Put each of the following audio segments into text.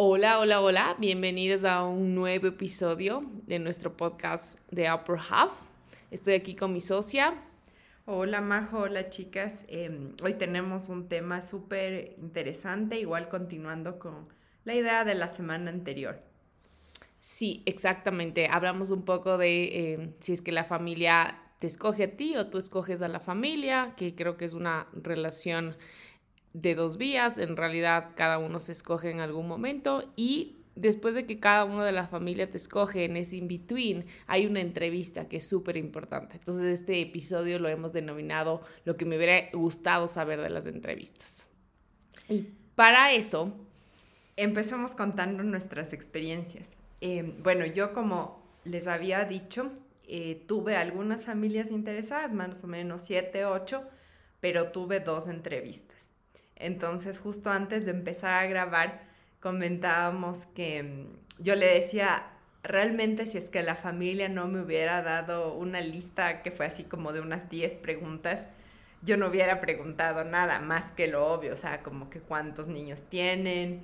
Hola, hola, hola, bienvenidos a un nuevo episodio de nuestro podcast de Upper Half. Estoy aquí con mi socia. Hola Majo, hola chicas. Em, hoy tenemos un tema súper interesante, igual continuando con la idea de la semana anterior. Sí, exactamente. Hablamos un poco de em, si es que la familia te escoge a ti o tú escoges a la familia, que creo que es una relación de dos vías, en realidad cada uno se escoge en algún momento y después de que cada uno de la familia te escoge en ese in-between, hay una entrevista que es súper importante. Entonces este episodio lo hemos denominado lo que me hubiera gustado saber de las entrevistas. Y para eso... Empezamos contando nuestras experiencias. Eh, bueno, yo como les había dicho, eh, tuve algunas familias interesadas, más o menos siete, ocho, pero tuve dos entrevistas. Entonces, justo antes de empezar a grabar, comentábamos que mm, yo le decía, realmente si es que la familia no me hubiera dado una lista que fue así como de unas 10 preguntas, yo no hubiera preguntado nada más que lo obvio, o sea, como que cuántos niños tienen.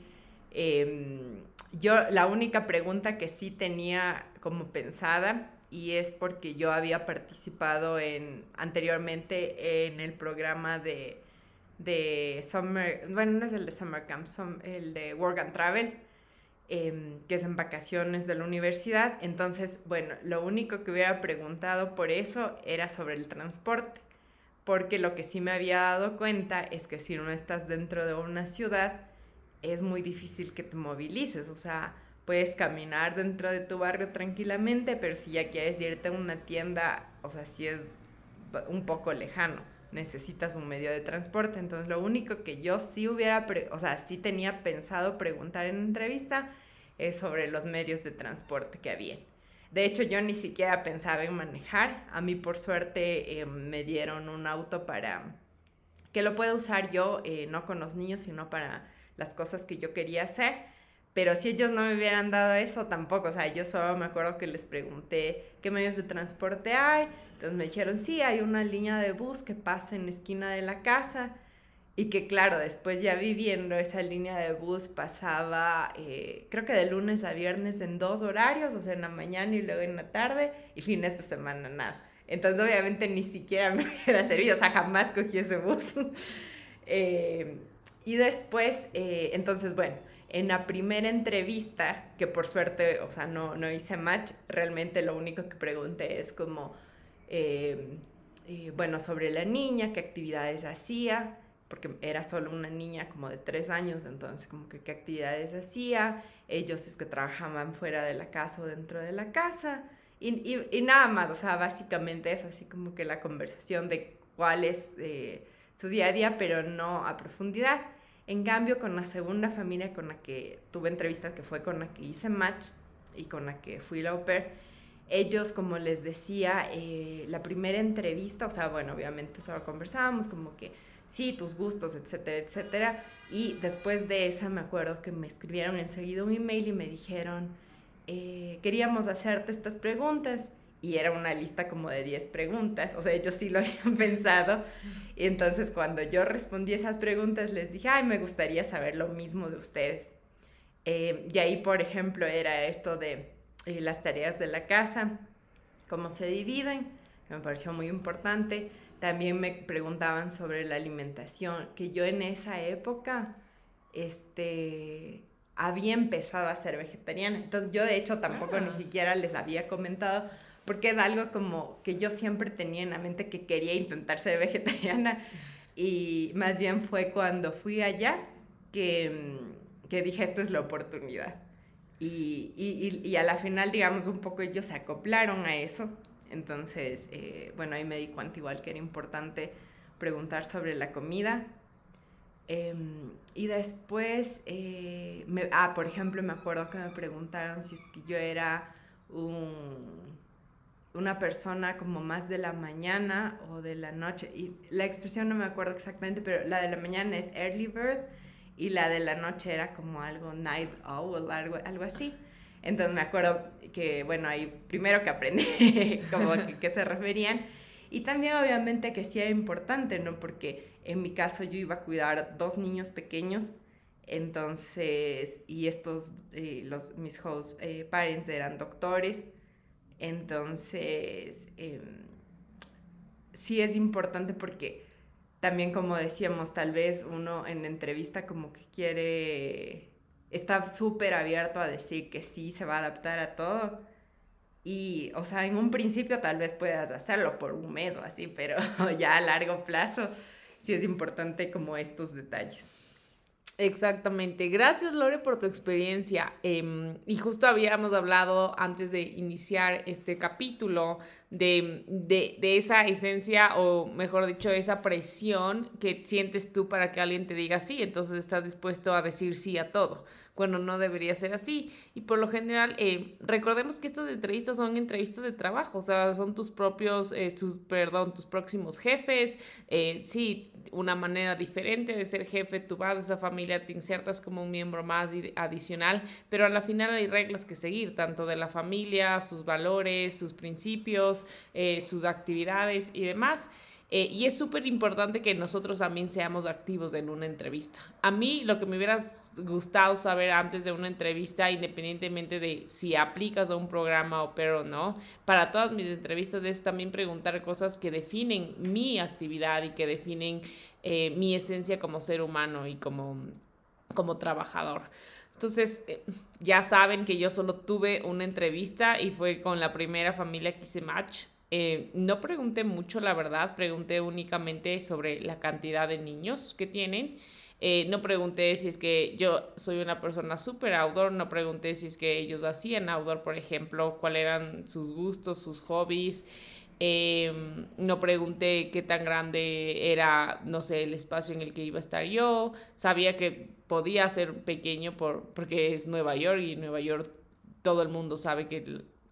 Em, yo la única pregunta que sí tenía como pensada y es porque yo había participado en anteriormente en el programa de de Summer, bueno, no es el de Summer Camp, son el de Work and Travel, em, que es en vacaciones de la universidad. Entonces, bueno, lo único que hubiera preguntado por eso era sobre el transporte, porque lo que sí me había dado cuenta es que si no estás dentro de una ciudad, es muy difícil que te movilices, o sea, puedes caminar dentro de tu barrio tranquilamente, pero si ya quieres irte a una tienda, o sea, sí es un poco lejano necesitas un medio de transporte. Entonces, lo único que yo sí hubiera, o sea, sí tenía pensado preguntar en entrevista es sobre los medios de transporte que había. De hecho, yo ni siquiera pensaba en manejar. A mí, por suerte, eh, me dieron un auto para que lo pueda usar yo, eh, no con los niños, sino para las cosas que yo quería hacer. Pero si ellos no me hubieran dado eso, tampoco. O sea, yo solo me acuerdo que les pregunté qué medios de transporte hay, entonces me dijeron, sí, hay una línea de bus que pasa en la esquina de la casa. Y que claro, después ya viviendo esa línea de bus pasaba, eh, creo que de lunes a viernes en dos horarios, o sea, en la mañana y luego en la tarde, y fines de semana nada. Entonces obviamente ni siquiera me hubiera servido, o sea, jamás cogí ese bus. Eh, y después, eh, entonces bueno, en la primera entrevista, que por suerte, o sea, no, no hice match, realmente lo único que pregunté es como Em, bueno, sobre la niña, qué actividades hacía, porque era solo una niña como de tres años, entonces como que qué actividades hacía, ellos es que trabajaban fuera de la casa o dentro de la casa, y, y, nada más, o sea, básicamente eso, así como que la conversación de cuál es eh, su día a día, pero no a profundidad. En cambio, con la segunda familia con la que tuve entrevistas, que fue con la que hice match y con la que fui la au pair, ellos, como les decía, eh, la primera entrevista, o sea, bueno, obviamente solo conversábamos como que sí, tus gustos, etcétera, etcétera. Y después de esa me acuerdo que me escribieron enseguida un email y me dijeron, eh, queríamos hacerte estas preguntas. Y era una lista como de 10 preguntas, o sea, ellos sí lo habían pensado. Y entonces cuando yo respondí esas preguntas les dije, ay, me gustaría saber lo mismo de ustedes. Eh, y ahí, por ejemplo, era esto de eh, las tareas de la casa, cómo se dividen, me pareció muy importante. También me preguntaban sobre la alimentación, que yo en esa época este, había empezado a ser vegetariana. Entonces yo de hecho tampoco ni ah. siquiera les había comentado, porque es algo como que yo siempre tenía en la mente que quería intentar ser vegetariana. Y más bien fue cuando fui allá que, que dije, esta es la oportunidad. Y, y, y, a la final, digamos, un poco ellos se acoplaron a eso. Entonces, eh, bueno, ahí me di cuenta igual que era importante preguntar sobre la comida. Em, y después, eh, me, ah, por ejemplo, me acuerdo que me preguntaron si yo era un, una persona como más de la mañana o de la noche. Y la expresión no me acuerdo exactamente, pero la de la mañana es early bird y la de la noche era como algo night owl, algo, algo así. Entonces me acuerdo que, bueno, ahí primero que aprendí como que, que se referían y también obviamente que sí era importante, ¿no? Porque en mi caso yo iba a cuidar dos niños pequeños Entonces, y estos, eh, los, mis host eh, parents eran doctores. Entonces, em, sí es importante porque también como decíamos, tal vez uno en entrevista como que quiere, está súper abierto a decir que sí se va a adaptar a todo. Y, o sea, en un principio tal vez puedas hacerlo por un mes o así, pero ya a largo plazo sí es importante como estos detalles. Exactamente. Gracias, Lore, por tu experiencia. Em, y justo habíamos hablado antes de iniciar este capítulo de, de, esa esencia, o mejor dicho, esa presión que sientes tú para que alguien te diga sí. Entonces estás dispuesto a decir sí a todo cuando no debería ser así. Y por lo general, eh, recordemos que estas entrevistas son entrevistas de trabajo, o sea, son tus propios, eh, sus, perdón, tus próximos jefes. Eh, sí, una manera diferente de ser jefe, tú vas a esa familia, te insertas como un miembro más adicional, pero a la final hay reglas que seguir, tanto de la familia, sus valores, sus principios, sus actividades y demás. Eh, y es súper importante que nosotros también seamos activos en una entrevista. A mí lo que me hubiera gustado saber antes de una entrevista, independientemente de si aplicas a un programa o pero no, para todas mis entrevistas es también preguntar cosas que definen mi actividad y que definen eh, mi esencia como ser humano y como, como trabajador. Entonces, eh, ya saben que yo solo tuve una entrevista y fue con la primera familia que hice match. Eh, no pregunté mucho, la verdad, pregunté únicamente sobre la cantidad de niños que tienen. Eh, no pregunté si es que yo soy una persona súper outdoor, no pregunté si es que ellos hacían outdoor, por ejemplo, cuáles eran sus gustos, sus hobbies. Em, no pregunté qué tan grande era, no sé, el espacio en el que iba a estar yo. Sabía que podía ser pequeño por, porque es Nueva York y en Nueva York todo el mundo sabe que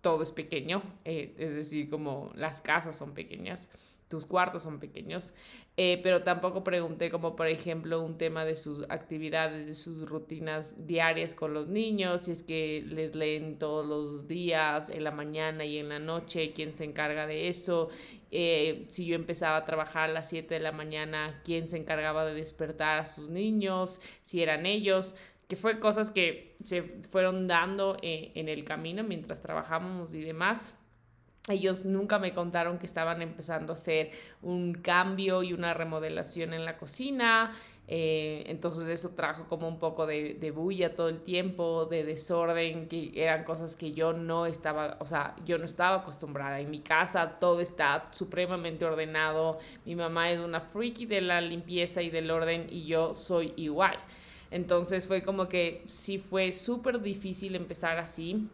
todo es pequeño, eh, es decir, como las casas son pequeñas, tus cuartos son pequeños, eh, pero tampoco pregunté como por ejemplo un tema de sus actividades, de sus rutinas diarias con los niños, si es que les leen todos los días, en la mañana y en la noche, quién se encarga de eso, eh, si yo empezaba a trabajar a las 7 de la mañana, quién se encargaba de despertar a sus niños, si eran ellos, que fue cosas que se fueron dando eh, en el camino mientras trabajábamos y demás. Ellos nunca me contaron que estaban empezando a hacer un cambio y una remodelación en la cocina. Eh, entonces eso trajo como un poco de, de, bulla todo el tiempo, de desorden, que eran cosas que yo no estaba, o sea, yo no estaba acostumbrada. En mi casa todo está supremamente ordenado. Mi mamá es una freaky de la limpieza y del orden y yo soy igual. Entonces fue como que sí fue súper difícil empezar así.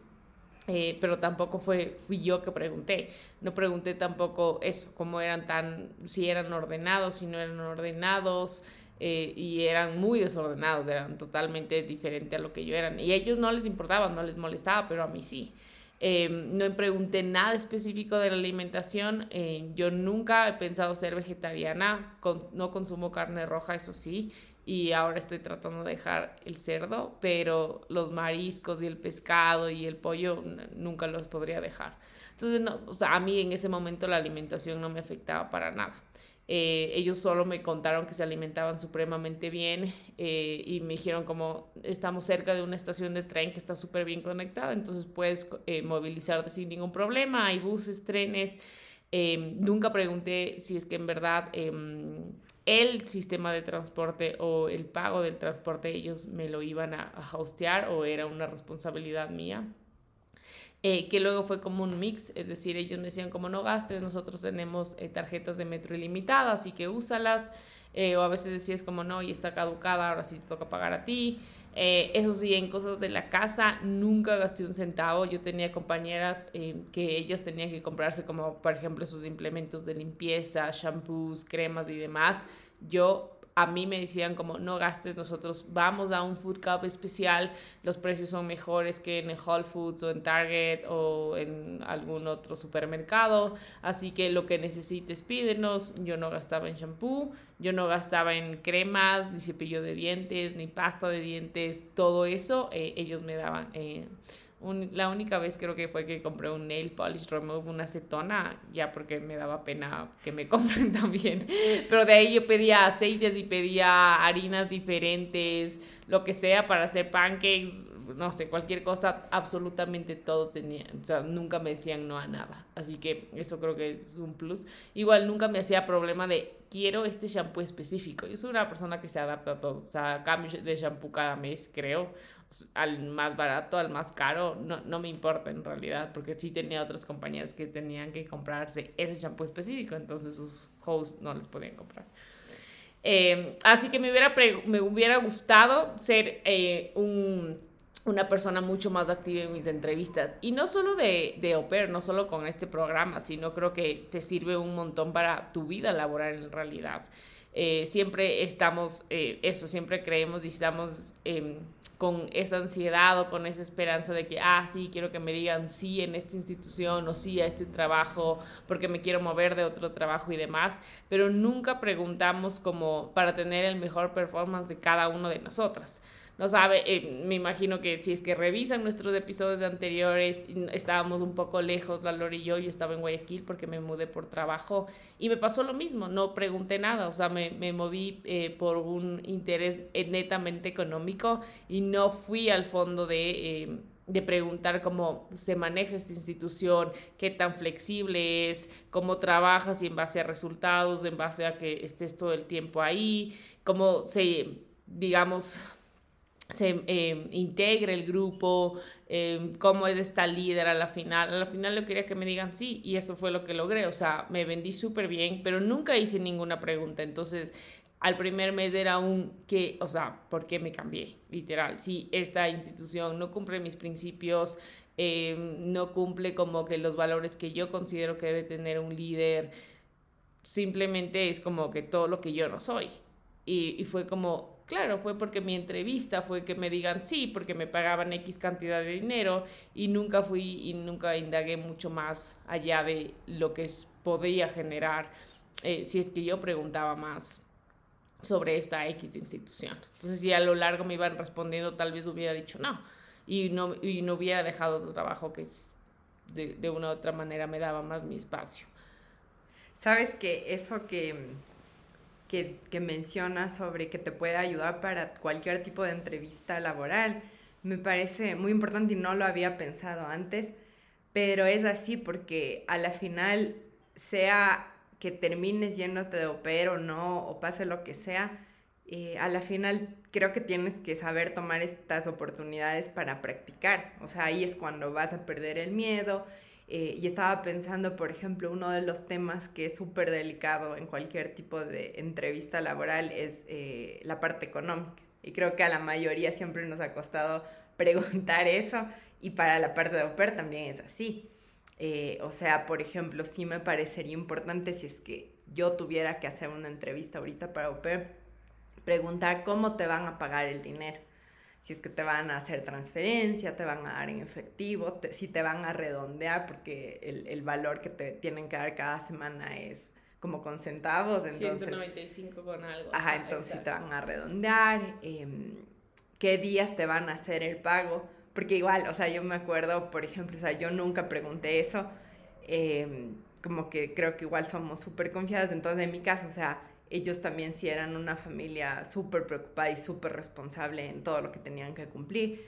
Eh, pero tampoco fue, fui yo que pregunté. No pregunté tampoco eso, cómo eran tan, si eran ordenados, si no eran ordenados, eh, y eran muy desordenados, eran totalmente diferente a lo que yo eran. Y a ellos no les importaba, no les molestaba, pero a mí sí. Em, no pregunté nada específico de la alimentación. Eh, yo nunca he pensado ser vegetariana, no consumo carne roja, eso sí y ahora estoy tratando de dejar el cerdo, pero los mariscos y el pescado y el pollo nunca los podría dejar. Entonces, no, o sea, a mí en ese momento la alimentación no me afectaba para nada. Eh, ellos solo me contaron que se alimentaban supremamente bien eh, y me dijeron como estamos cerca de una estación de tren que está súper bien conectada, entonces puedes eh, movilizarte sin ningún problema, hay buses, trenes. nunca pregunté si es que en verdad em, el sistema de transporte o el pago del transporte ellos me lo iban a, hostear o era una responsabilidad mía. Eh, que luego fue como un mix, es decir, ellos me decían como no gastes, nosotros tenemos eh, tarjetas de metro ilimitadas, así que úsalas, eh, o a veces decías como no, y está caducada, ahora sí te toca pagar a ti. Eso sí, en cosas de la casa nunca gasté un centavo. Yo tenía compañeras que ellas tenían que comprarse como, por ejemplo, sus implementos de limpieza, shampoos, cremas y demás. Yo a mí me decían como no gastes, nosotros vamos a un food cup especial, los precios son mejores que en Whole Foods o en Target o en algún otro supermercado, así que lo que necesites pídenos, yo no gastaba en shampoo, yo no gastaba en cremas, ni cepillo de dientes, ni pasta de dientes, todo eso eh, ellos me daban. Eh, la única vez creo que fue que compré un nail polish remove, una acetona, ya porque me daba pena que me compren también. Pero de ahí yo pedía aceites y pedía harinas diferentes, lo que sea para hacer pancakes, no sé, cualquier cosa, absolutamente todo tenía, o sea, nunca me decían no a nada. Así que eso creo que es un plus. Igual nunca me hacía problema de quiero este shampoo específico. Yo soy una persona que se adapta a todo, o sea, cambio de shampoo cada mes, creo al más barato, al más caro, no, no, me importa en realidad, porque sí tenía otras compañeras que tenían que comprarse ese champú específico, entonces sus hosts no les podían comprar. Eh, así que me hubiera, me hubiera gustado ser eh, un, una persona mucho más activa en mis entrevistas. Y no solo de, de no solo con este programa, sino creo que te sirve un montón para tu vida laboral en realidad. Eh, siempre estamos, eso, siempre creemos y estamos em, con esa ansiedad o con esa esperanza de que, ah, sí, quiero que me digan sí en esta institución o sí a este trabajo porque me quiero mover de otro trabajo y demás, pero nunca preguntamos como para tener el mejor performance de cada uno de nosotras no sabe, eh, me imagino que si es que revisan nuestros episodios anteriores, estábamos un poco lejos, la Lori y yo, yo estaba en Guayaquil porque me mudé por trabajo y me pasó lo mismo, no pregunté nada, o sea, me, me moví eh, por un interés netamente económico y no fui al fondo de... Eh, de preguntar cómo se maneja esta institución, qué tan flexible es, cómo trabajas y en base a resultados, en base a que estés todo el tiempo ahí, cómo se, digamos, se eh, integre el grupo, eh, cómo es esta líder a la final. A la final yo quería que me digan sí y eso fue lo que logré. O sea, me vendí súper bien, pero nunca hice ninguna pregunta. Entonces, al primer mes era un que, o sea, ¿por qué me cambié? Literal, si esta institución no cumple mis principios, eh, no cumple como que los valores que yo considero que debe tener un líder, simplemente es como que todo lo que yo no soy. Y, y fue como, Claro, fue porque mi entrevista fue que me digan sí, porque me pagaban X cantidad de dinero y nunca fui y nunca indagué mucho más allá de lo que podía generar eh, si es que yo preguntaba más sobre esta X institución. Entonces, si a lo largo me iban respondiendo, tal vez hubiera dicho no y no, y no hubiera dejado otro trabajo que de, de una u otra manera me daba más mi espacio. Sabes que eso que que, que menciona sobre que te puede ayudar para cualquier tipo de entrevista laboral. Me parece muy importante y no lo había pensado antes, pero es así porque a la final, sea que termines yéndote de oper o no, o pase lo que sea, eh, a la final creo que tienes que saber tomar estas oportunidades para practicar. O sea, ahí es cuando vas a perder el miedo eh, y estaba pensando, por ejemplo, uno de los temas que es súper delicado en cualquier tipo de entrevista laboral es eh, la parte económica. Y creo que a la mayoría siempre nos ha costado preguntar eso y para la parte de OPER también es así. Eh, o sea, por ejemplo, sí me parecería importante si es que yo tuviera que hacer una entrevista ahorita para OPER, preguntar cómo te van a pagar el dinero si es que te van a hacer transferencia, te van a dar en efectivo, si te van a redondear, porque el, el, valor que te tienen que dar cada semana es como con centavos. Entonces, 195 con algo. Ajá, entonces si te van a redondear, em, qué días te van a hacer el pago, porque igual, o sea, yo me acuerdo, por ejemplo, o sea, yo nunca pregunté eso, em, como que creo que igual somos súper confiadas, entonces en mi caso, o sea, ellos también sí eran una familia súper preocupada y súper responsable en todo lo que tenían que cumplir,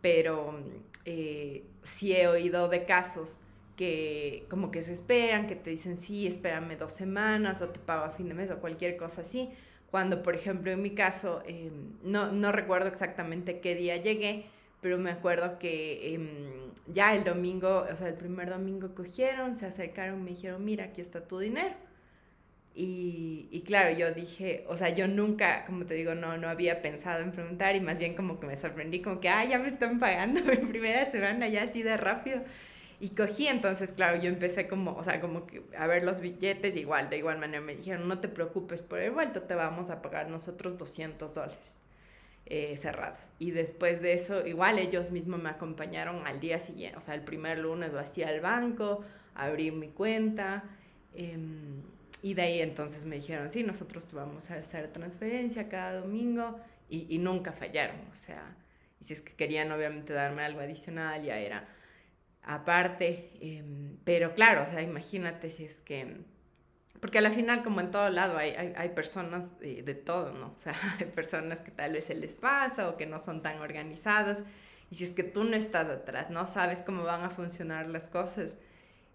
pero eh, sí he oído de casos que como que se esperan, que te dicen, sí, espérame dos semanas o te pago a fin de mes o cualquier cosa así, cuando por ejemplo en mi caso, eh, no, no recuerdo exactamente qué día llegué, pero me acuerdo que em, ya el domingo, o sea, el primer domingo cogieron, se acercaron, me dijeron, mira, aquí está tu dinero y, y, claro, yo dije, o sea, yo nunca, como te digo, no, no había pensado en preguntar y más bien como que me sorprendí, como que, ah, ya me están pagando mi primera semana, ya así de rápido. Y cogí, entonces, claro, yo empecé como, o sea, como que a ver los billetes, igual, de igual manera me dijeron, no te preocupes por el vuelto, te vamos a pagar nosotros 200 dólares eh, cerrados. Y después de eso, igual ellos mismos me acompañaron al día siguiente, o sea, el primer lunes lo hacía al banco, abrí mi cuenta. Eh, Y de ahí entonces me dijeron, sí, nosotros te vamos a hacer transferencia cada domingo y, nunca fallaron. O sea, y si es que querían obviamente darme algo adicional, ya era aparte. Em, pero claro, o sea, imagínate si es que... Porque al final, como en todo lado, hay, hay, hay personas de, de, todo, ¿no? O sea, hay personas que tal vez se les pasa o que no son tan organizadas. Y si es que tú no estás atrás, no sabes cómo van a funcionar las cosas,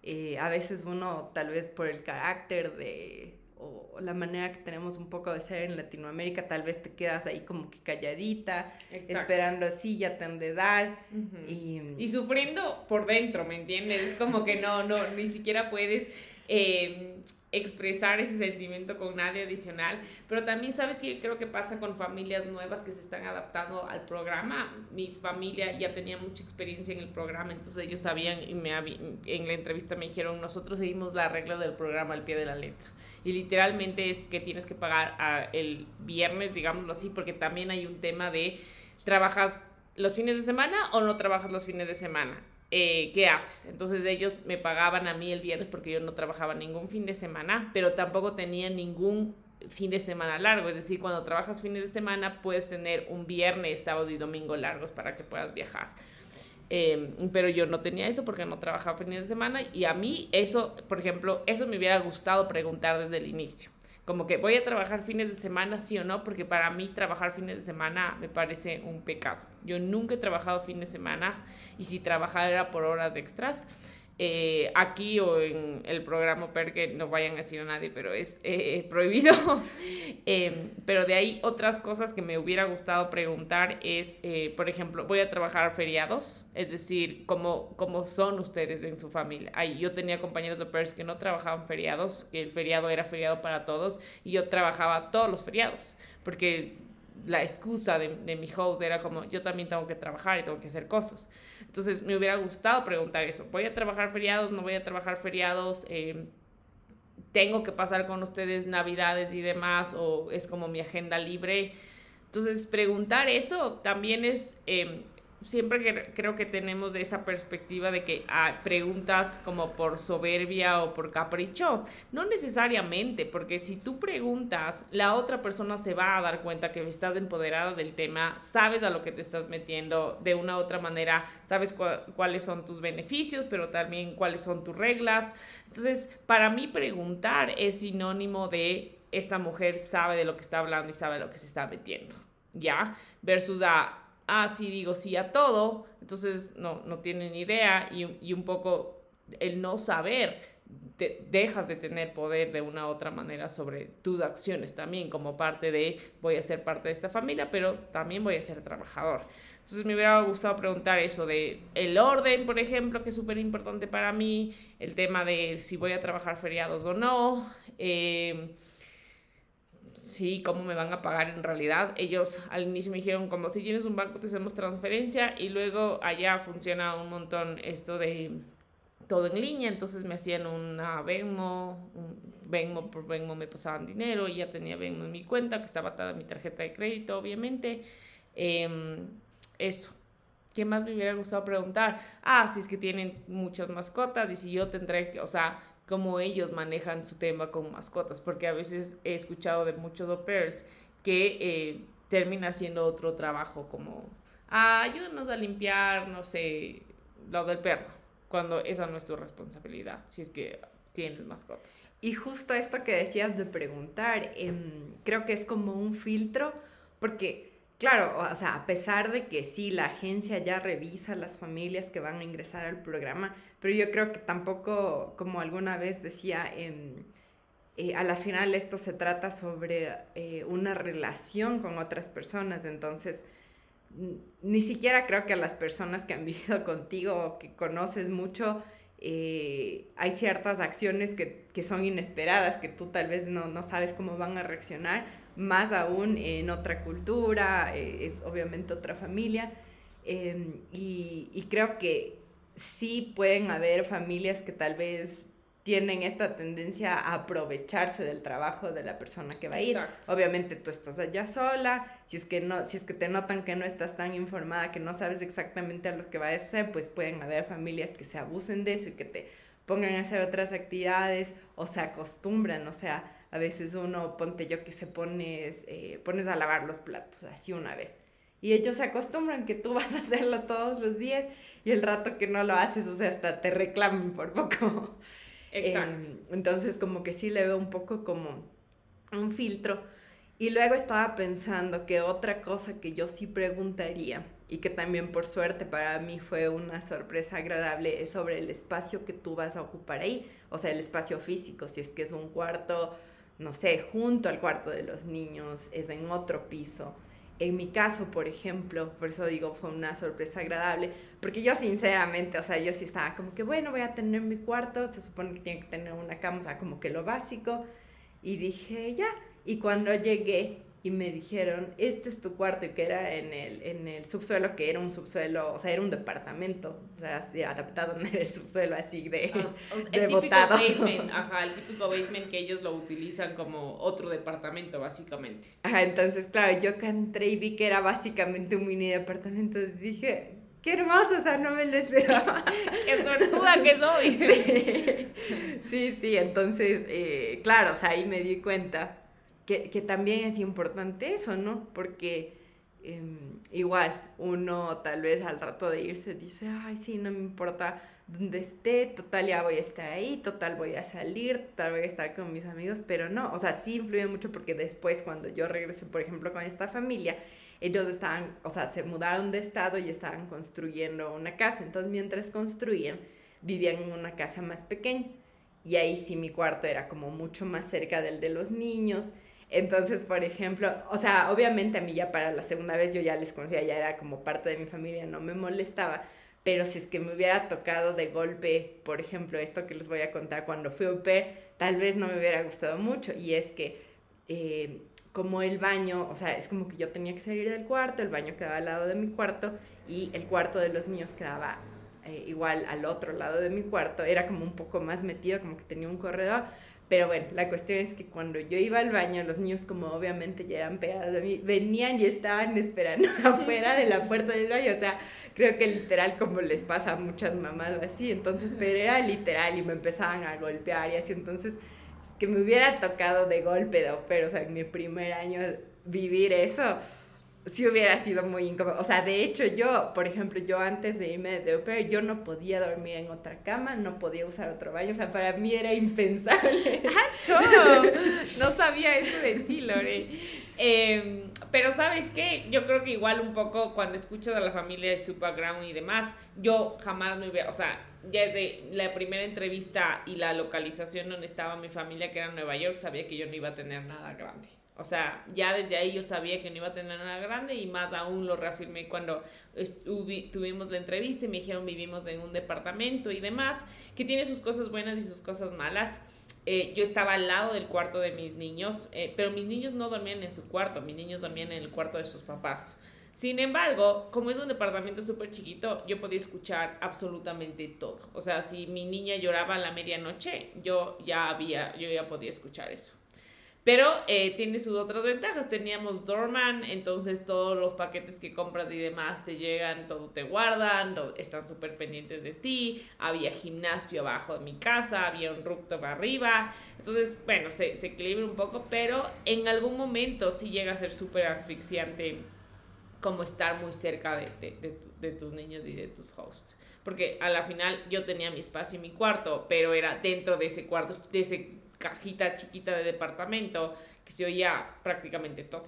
eh, a veces uno, tal vez por el carácter de, o la manera que tenemos un poco de ser en Latinoamérica, tal vez te quedas ahí como que calladita, esperando así, ya te han de dar. y... y... sufriendo por dentro, ¿me entiendes? Es como que no, no, ni siquiera puedes eh, expresar ese sentimiento con nadie adicional, pero también sabes que creo que pasa con familias nuevas que se están adaptando al programa. Mi familia ya tenía mucha experiencia en el programa, entonces ellos sabían y me en la entrevista me dijeron, nosotros seguimos la regla del programa al pie de la letra. Y literalmente es que tienes que pagar a el viernes, digámoslo así, porque también hay un tema de trabajas los fines de semana o no trabajas los fines de semana. Eh, ¿qué haces? Entonces ellos me pagaban a mí el viernes porque yo no trabajaba ningún fin de semana, pero tampoco tenía ningún fin de semana largo. Es decir, cuando trabajas fines de semana puedes tener un viernes, sábado y domingo largos para que puedas viajar. Em, pero yo no tenía eso porque no trabajaba fines de semana y a mí eso, por ejemplo, eso me hubiera gustado preguntar desde el inicio. Como que voy a trabajar fines de semana, sí o no, porque para mí trabajar fines de semana me parece un pecado. Yo nunca he trabajado fin de semana y si trabajaba era por horas extras. Eh, aquí o en el programa PER, que no vayan a decir a nadie, pero es eh, prohibido. Em, pero de ahí otras cosas que me hubiera gustado preguntar es, eh, por ejemplo, voy a trabajar feriados, es decir, ¿cómo, cómo son ustedes en su familia? Ay, yo tenía compañeros de PERS que no trabajaban feriados, que el feriado era feriado para todos, y yo trabajaba todos los feriados, porque la excusa de, de, mi host era como, yo también tengo que trabajar y tengo que hacer cosas. Entonces me hubiera gustado preguntar eso, ¿voy a trabajar feriados? ¿No voy a trabajar feriados? Eh, ¿Tengo que pasar con ustedes navidades y demás? ¿O es como mi agenda libre? Entonces preguntar eso también es... Eh, siempre que, creo que tenemos esa perspectiva de que ah, preguntas como por soberbia o por capricho. No necesariamente, porque si tú preguntas, la otra persona se va a dar cuenta que estás empoderada del tema, sabes a lo que te estás metiendo de una u otra manera, sabes cuáles son tus beneficios, pero también cuáles son tus reglas. Entonces, para mí preguntar es sinónimo de esta mujer sabe de lo que está hablando y sabe lo que se está metiendo. ¿Ya? Versus a ah, sí digo sí a todo, entonces no, no tienen idea y, y un poco el no saber, te, dejas de tener poder de una u otra manera sobre tus acciones también, como parte de voy a ser parte de esta familia, pero también voy a ser trabajador. Entonces me hubiera gustado preguntar eso de el orden, por ejemplo, que es súper importante para mí, el tema de si voy a trabajar feriados o no. Eh, sí, cómo me van a pagar en realidad. Ellos al inicio me dijeron como si tienes un banco te hacemos transferencia y luego allá funciona un montón esto de todo en línea, entonces me hacían una Venmo, un Venmo por Venmo me pasaban dinero y ya tenía Venmo en mi cuenta que estaba atada a mi tarjeta de crédito, obviamente. Em, eso. ¿Qué más me hubiera gustado preguntar? Ah, si es que tienen muchas mascotas y si yo tendré que, o sea, cómo ellos manejan su tema con mascotas, porque a veces he escuchado de muchos au pairs que eh, termina siendo otro trabajo como, ah, ayúdanos a limpiar, no sé, lo del perro, cuando esa no es tu responsabilidad, si es que tienes mascotas. Y justo esto que decías de preguntar, em, creo que es como un filtro, porque Claro, o sea, a pesar de que sí, la agencia ya revisa las familias que van a ingresar al programa, pero yo creo que tampoco, como alguna vez decía, eh, a la final esto se trata sobre eh, una relación con otras personas, entonces ni siquiera creo que a las personas que han vivido contigo o que conoces mucho, eh, hay ciertas acciones que, que, son inesperadas, que tú tal vez no, no sabes cómo van a reaccionar más aún en otra cultura, eh, es obviamente otra familia. Em, y, creo que sí pueden haber familias que tal vez tienen esta tendencia a aprovecharse del trabajo de la persona que va a ir. Obviamente tú estás allá sola, si es que no si es que te notan que no estás tan informada, que no sabes exactamente a lo que va a hacer, pues pueden haber familias que se abusen de eso y que te pongan a hacer otras actividades o se acostumbran, o sea, a veces uno, ponte yo que se pones, eh, pones a lavar los platos, así una vez. Y ellos se acostumbran que tú vas a hacerlo todos los días y el rato que no lo haces, o sea, hasta te reclaman por poco. Exacto. Em, entonces, como que sí le veo un poco como un filtro. Y luego estaba pensando que otra cosa que yo sí preguntaría y que también por suerte para mí fue una sorpresa agradable es sobre el espacio que tú vas a ocupar ahí, o sea, el espacio físico, si es que es un cuarto, no sé, junto al cuarto de los niños, es en otro piso. En mi caso, por ejemplo, por eso digo, fue una sorpresa agradable, porque yo sinceramente, o sea, yo sí estaba como que, bueno, voy a tener mi cuarto, se supone que tiene que tener una cama, o sea, como que lo básico, y dije, ya, y cuando llegué y me dijeron, este es tu cuarto, y que era en el, en el subsuelo, que era un subsuelo, o sea, era un departamento, o sea, así, adaptado en el subsuelo así de, ah, el típico basement, ajá, el típico basement que ellos lo utilizan como otro departamento, básicamente. Ajá, entonces, claro, yo que entré y vi que era básicamente un mini departamento, dije, qué hermoso, o sea, no me lo esperaba. qué suertuda que soy. sí, sí, sí, entonces, eh, claro, o sea, ahí me di cuenta que, también es importante eso, ¿no? Porque em, igual uno tal vez al rato de irse dice, ay, sí, no me importa dónde esté, total ya voy a estar ahí, total voy a salir, total voy a estar con mis amigos, pero no, o sea, sí influye mucho porque después cuando yo regresé, por ejemplo, con esta familia, ellos estaban, o sea, se mudaron de estado y estaban construyendo una casa, entonces mientras construían, vivían en una casa más pequeña y ahí sí mi cuarto era como mucho más cerca del de los niños, entonces, por ejemplo, o sea, obviamente a mí ya para la segunda vez yo ya les conocía, ya era como parte de mi familia, no me molestaba, pero si es que me hubiera tocado de golpe, por ejemplo, esto que les voy a contar cuando fui au pair, tal vez no me hubiera gustado mucho, y es que eh, como el baño, o sea, es como que yo tenía que salir del cuarto, el baño quedaba al lado de mi cuarto y el cuarto de los niños quedaba eh, igual al otro lado de mi cuarto, era como un poco más metido, como que tenía un corredor, pero bueno, la cuestión es que cuando yo iba al baño, los niños como obviamente ya eran pegados a mí, venían y estaban esperando afuera de la puerta del baño. O sea, creo que literal como les pasa a muchas mamás así. Entonces, pero era literal y me empezaban a golpear y así. Entonces, que me hubiera tocado de golpe, pero o sea, en mi primer año vivir eso, sí hubiera sido muy incómodo. O sea, de hecho yo, por ejemplo, yo antes de irme de au yo no podía dormir en otra cama, no podía usar otro baño. O sea, para mí era impensable. ¡Ah, No sabía eso de ti, Lore. Em, pero ¿sabes qué? Yo creo que igual un poco cuando escuchas a la familia de su background y demás, yo jamás me hubiera, o sea, ya desde la primera entrevista y la localización donde estaba mi familia, que era en Nueva York, sabía que yo no iba a tener nada grande. O sea, ya desde ahí yo sabía que no iba a tener nada grande y más aún lo reafirmé cuando tuvimos la entrevista y me dijeron vivimos en un departamento y demás, que tiene sus cosas buenas y sus cosas malas. Eh, yo estaba al lado del cuarto de mis niños, eh, pero mis niños no dormían en su cuarto, mis niños dormían en el cuarto de sus papás. Sin embargo, como es un departamento súper chiquito, yo podía escuchar absolutamente todo. O sea, si mi niña lloraba a la medianoche, yo ya había, yo ya podía escuchar eso. Pero eh, tiene sus otras ventajas. Teníamos Dorman, entonces todos los paquetes que compras y demás te llegan, todo te guardan, están súper pendientes de ti. Había gimnasio abajo de mi casa, había un rooftop arriba. Entonces, bueno, se, se equilibra un poco, pero en algún momento sí llega a ser súper asfixiante como estar muy cerca de, de, de, tus niños y de tus hosts. Porque a la final yo tenía mi espacio y mi cuarto, pero era dentro de ese cuarto, de ese cajita chiquita de departamento que se oía prácticamente todo.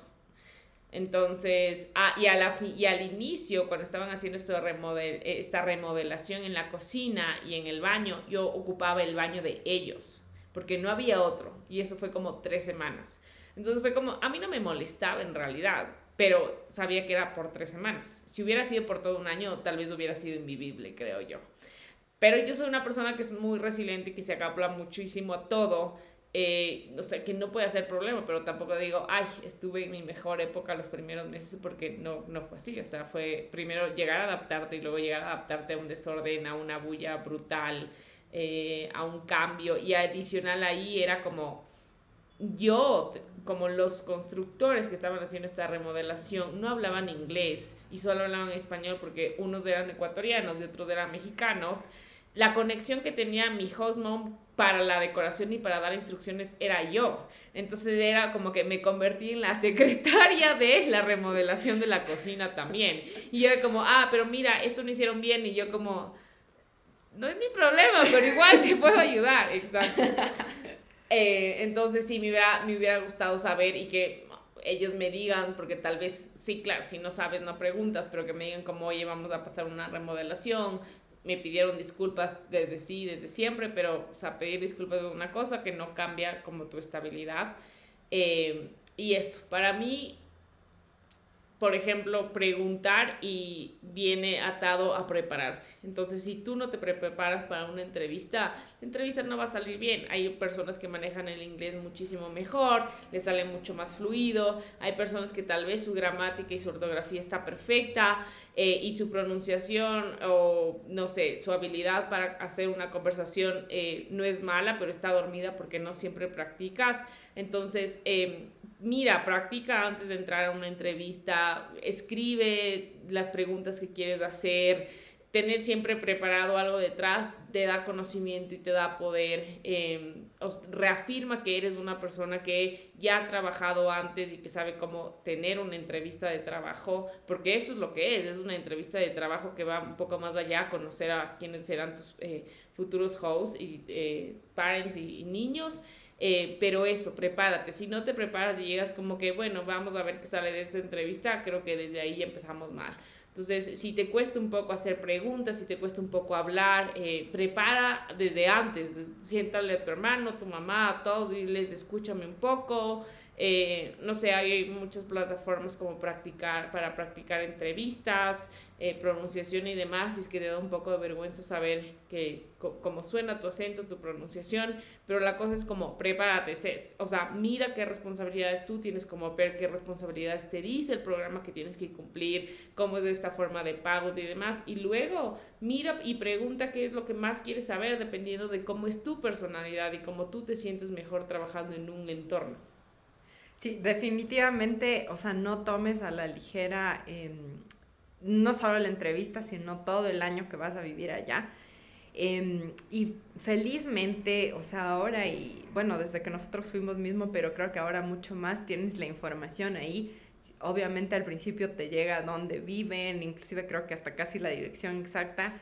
Entonces, ah, y, a la y al inicio, cuando estaban haciendo esto remodel esta remodelación en la cocina y en el baño, yo ocupaba el baño de ellos, porque no había otro. Y eso fue como tres semanas. Entonces fue como, a mí no me molestaba en realidad, pero sabía que era por tres semanas. Si hubiera sido por todo un año, tal vez hubiera sido invivible, creo yo. Pero yo soy una persona que es muy resiliente y que se acopla muchísimo a todo. Eh, o sea, que no puede hacer problema, pero tampoco digo, ay, estuve en mi mejor época los primeros meses porque no, no fue así. O sea, fue primero llegar a adaptarte y luego llegar a adaptarte a un desorden, a una bulla brutal, eh, a un cambio. Y adicional ahí era como yo, como los constructores que estaban haciendo esta remodelación, no hablaban inglés y solo hablaban español porque unos eran ecuatorianos y otros eran mexicanos la conexión que tenía mi host mom para la decoración y para dar instrucciones era yo. Entonces era como que me convertí en la secretaria de la remodelación de la cocina también. Y era como, ah, pero mira, esto no hicieron bien. Y yo como, no es mi problema, pero igual te puedo ayudar. Exacto. Eh, entonces sí, me hubiera, me hubiera gustado saber y que ellos me digan, porque tal vez, sí, claro, si no sabes, no preguntas, pero que me digan como, oye, vamos a pasar una remodelación, me pidieron disculpas desde sí, desde siempre, pero, o pedir disculpas es una cosa que no cambia como tu estabilidad. Eh, y eso, para mí, por ejemplo, preguntar y viene atado a prepararse. Entonces, si tú no te preparas para una entrevista, la entrevista no va a salir bien. Hay personas que manejan el inglés muchísimo mejor, les sale mucho más fluido. Hay personas que tal vez su gramática y su ortografía está perfecta eh, y su pronunciación o, no sé, su habilidad para hacer una conversación eh, no es mala, pero está dormida porque no siempre practicas. Entonces, eh, mira, practica antes de entrar a una entrevista, escribe las preguntas que quieres hacer, tener siempre preparado algo detrás te da conocimiento y te da poder, em, reafirma que eres una persona que ya ha trabajado antes y que sabe cómo tener una entrevista de trabajo, porque eso es lo que es, es una entrevista de trabajo que va un poco más allá, conocer a quiénes serán tus eh, futuros hosts y eh, parents y niños. Eh, pero eso, prepárate. Si no te preparas y llegas como que, bueno, vamos a ver qué sale de esta entrevista, creo que desde ahí empezamos mal. Entonces, si te cuesta un poco hacer preguntas, si te cuesta un poco hablar, eh, prepara desde antes. Siéntale a tu hermano, tu mamá, a todos y les escúchame un poco. Eh, no sé, hay muchas plataformas como practicar, para practicar entrevistas, eh, pronunciación y demás, y es que te da un poco de vergüenza saber que, cómo suena tu acento, tu pronunciación, pero la cosa es como, prepárate, o sea, mira qué responsabilidades tú tienes como ver qué responsabilidades te dice el programa que tienes que cumplir, cómo es de esta forma de pagos y demás, y luego mira y pregunta qué es lo que más quieres saber dependiendo de cómo es tu personalidad y cómo tú te sientes mejor trabajando en un entorno. Sí, definitivamente, o sea, no tomes a la ligera em, no solo la entrevista, sino todo el año que vas a vivir allá. Em, y felizmente, o sea, ahora y bueno, desde que nosotros fuimos mismo, pero creo que ahora mucho más tienes la información ahí. Obviamente al principio te llega dónde viven, inclusive creo que hasta casi la dirección exacta.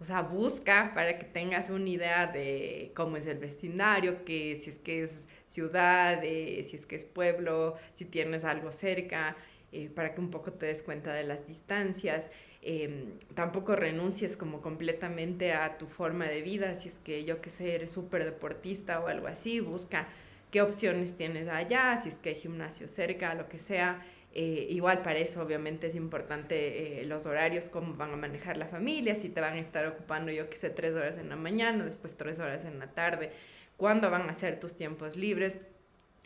O sea, busca para que tengas una idea de cómo es el vecindario, que si es que es ciudad, eh, si es que es pueblo, si tienes algo cerca, eh, para que un poco te des cuenta de las distancias. Em, tampoco renuncies como completamente a tu forma de vida, si es que yo que sé, eres súper deportista o algo así, busca qué opciones tienes allá, si es que hay gimnasio cerca, lo que sea. Eh, igual para eso obviamente es importante los horarios, cómo van a manejar la familia, si te van a estar ocupando yo que sé tres horas en la mañana, después tres horas en la tarde cuándo van a ser tus tiempos libres.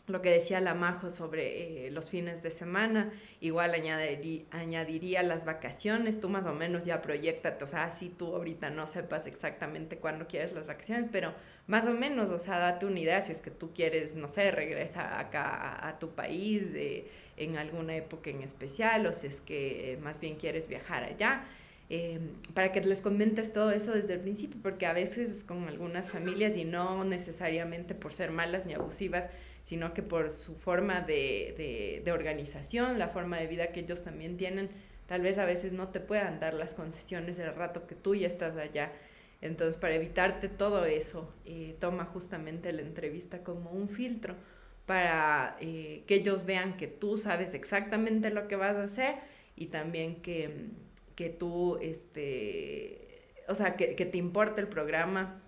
Lo que decía la Majo sobre eh, los fines de semana, igual añadiría, las vacaciones, tú más o menos ya proyectate, o sea, si tú ahorita no sepas exactamente cuándo quieres las vacaciones, pero más o menos, o sea, date una idea si es que tú quieres, no sé, regresa acá a, tu país eh, en alguna época en especial, o si es que eh, más bien quieres viajar allá. Eh, para que les comentes todo eso desde el principio, porque a veces con algunas familias, y no necesariamente por ser malas ni abusivas, sino que por su forma de, de, organización, la forma de vida que ellos también tienen, tal vez a veces no te puedan dar las concesiones el rato que tú ya estás allá. Entonces, para evitarte todo eso, eh, toma justamente la entrevista como un filtro para eh, que ellos vean que tú sabes exactamente lo que vas a hacer y también que que tú, este, o sea, que, te importe el programa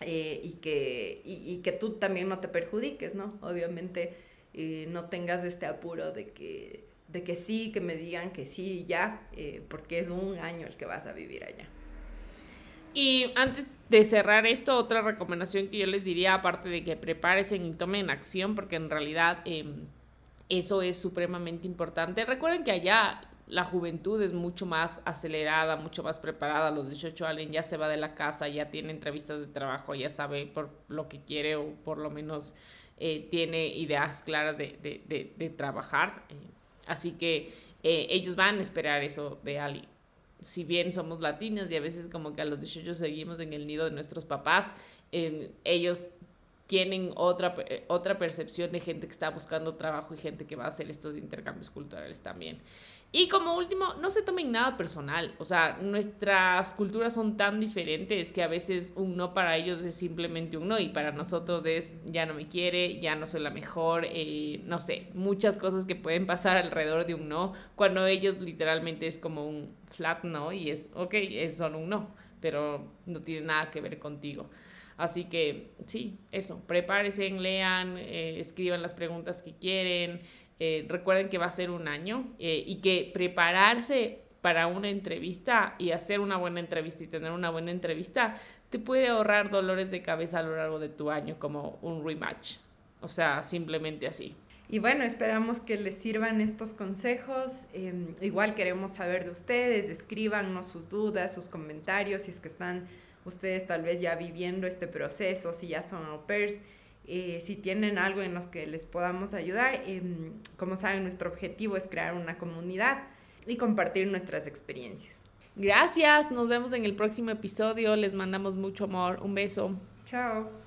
eh, y, que, y, que tú también no te perjudiques, ¿no? Obviamente eh, no tengas este apuro de que, de que sí, que me digan que sí ya, eh, porque es un año el que vas a vivir allá. Y antes de cerrar esto, otra recomendación que yo les diría, aparte de que preparen y tomen acción, porque en realidad em, eso es supremamente importante. Recuerden que allá la juventud es mucho más acelerada, mucho más preparada. A los 18 alguien ya se va de la casa, ya tiene entrevistas de trabajo, ya sabe por lo que quiere o por lo menos eh, tiene ideas claras de, trabajar. Eh, así que eh, ellos van a esperar eso de alguien. si bien somos latinos y a veces como que a los 18 seguimos en el nido de nuestros papás, em, ellos tienen otra, otra percepción de gente que está buscando trabajo y gente que va a hacer estos intercambios culturales también. Y como último, no se tomen nada personal. O sea, nuestras culturas son tan diferentes que a veces un no para ellos es simplemente un no y para nosotros es ya no me quiere, ya no soy la mejor, eh, no sé, muchas cosas que pueden pasar alrededor de un no, cuando ellos literalmente es como un flat no y es, ok, es solo un no, pero no tiene nada que ver contigo. Así que sí, eso, prepárense, lean, eh, escriban las preguntas que quieren. Eh, recuerden que va a ser un año eh, y que prepararse para una entrevista y hacer una buena entrevista y tener una buena entrevista te puede ahorrar dolores de cabeza a lo largo de tu año como un rematch. O sea, simplemente así. Y bueno, esperamos que les sirvan estos consejos. Em, igual queremos saber de ustedes, escríbanos sus dudas, sus comentarios, si es que están ustedes tal vez ya viviendo este proceso, si ya son au pairs, eh, si tienen algo en los que les podamos ayudar. Em, como saben, nuestro objetivo es crear una comunidad y compartir nuestras experiencias. Gracias, nos vemos en el próximo episodio, les mandamos mucho amor, un beso. Chao.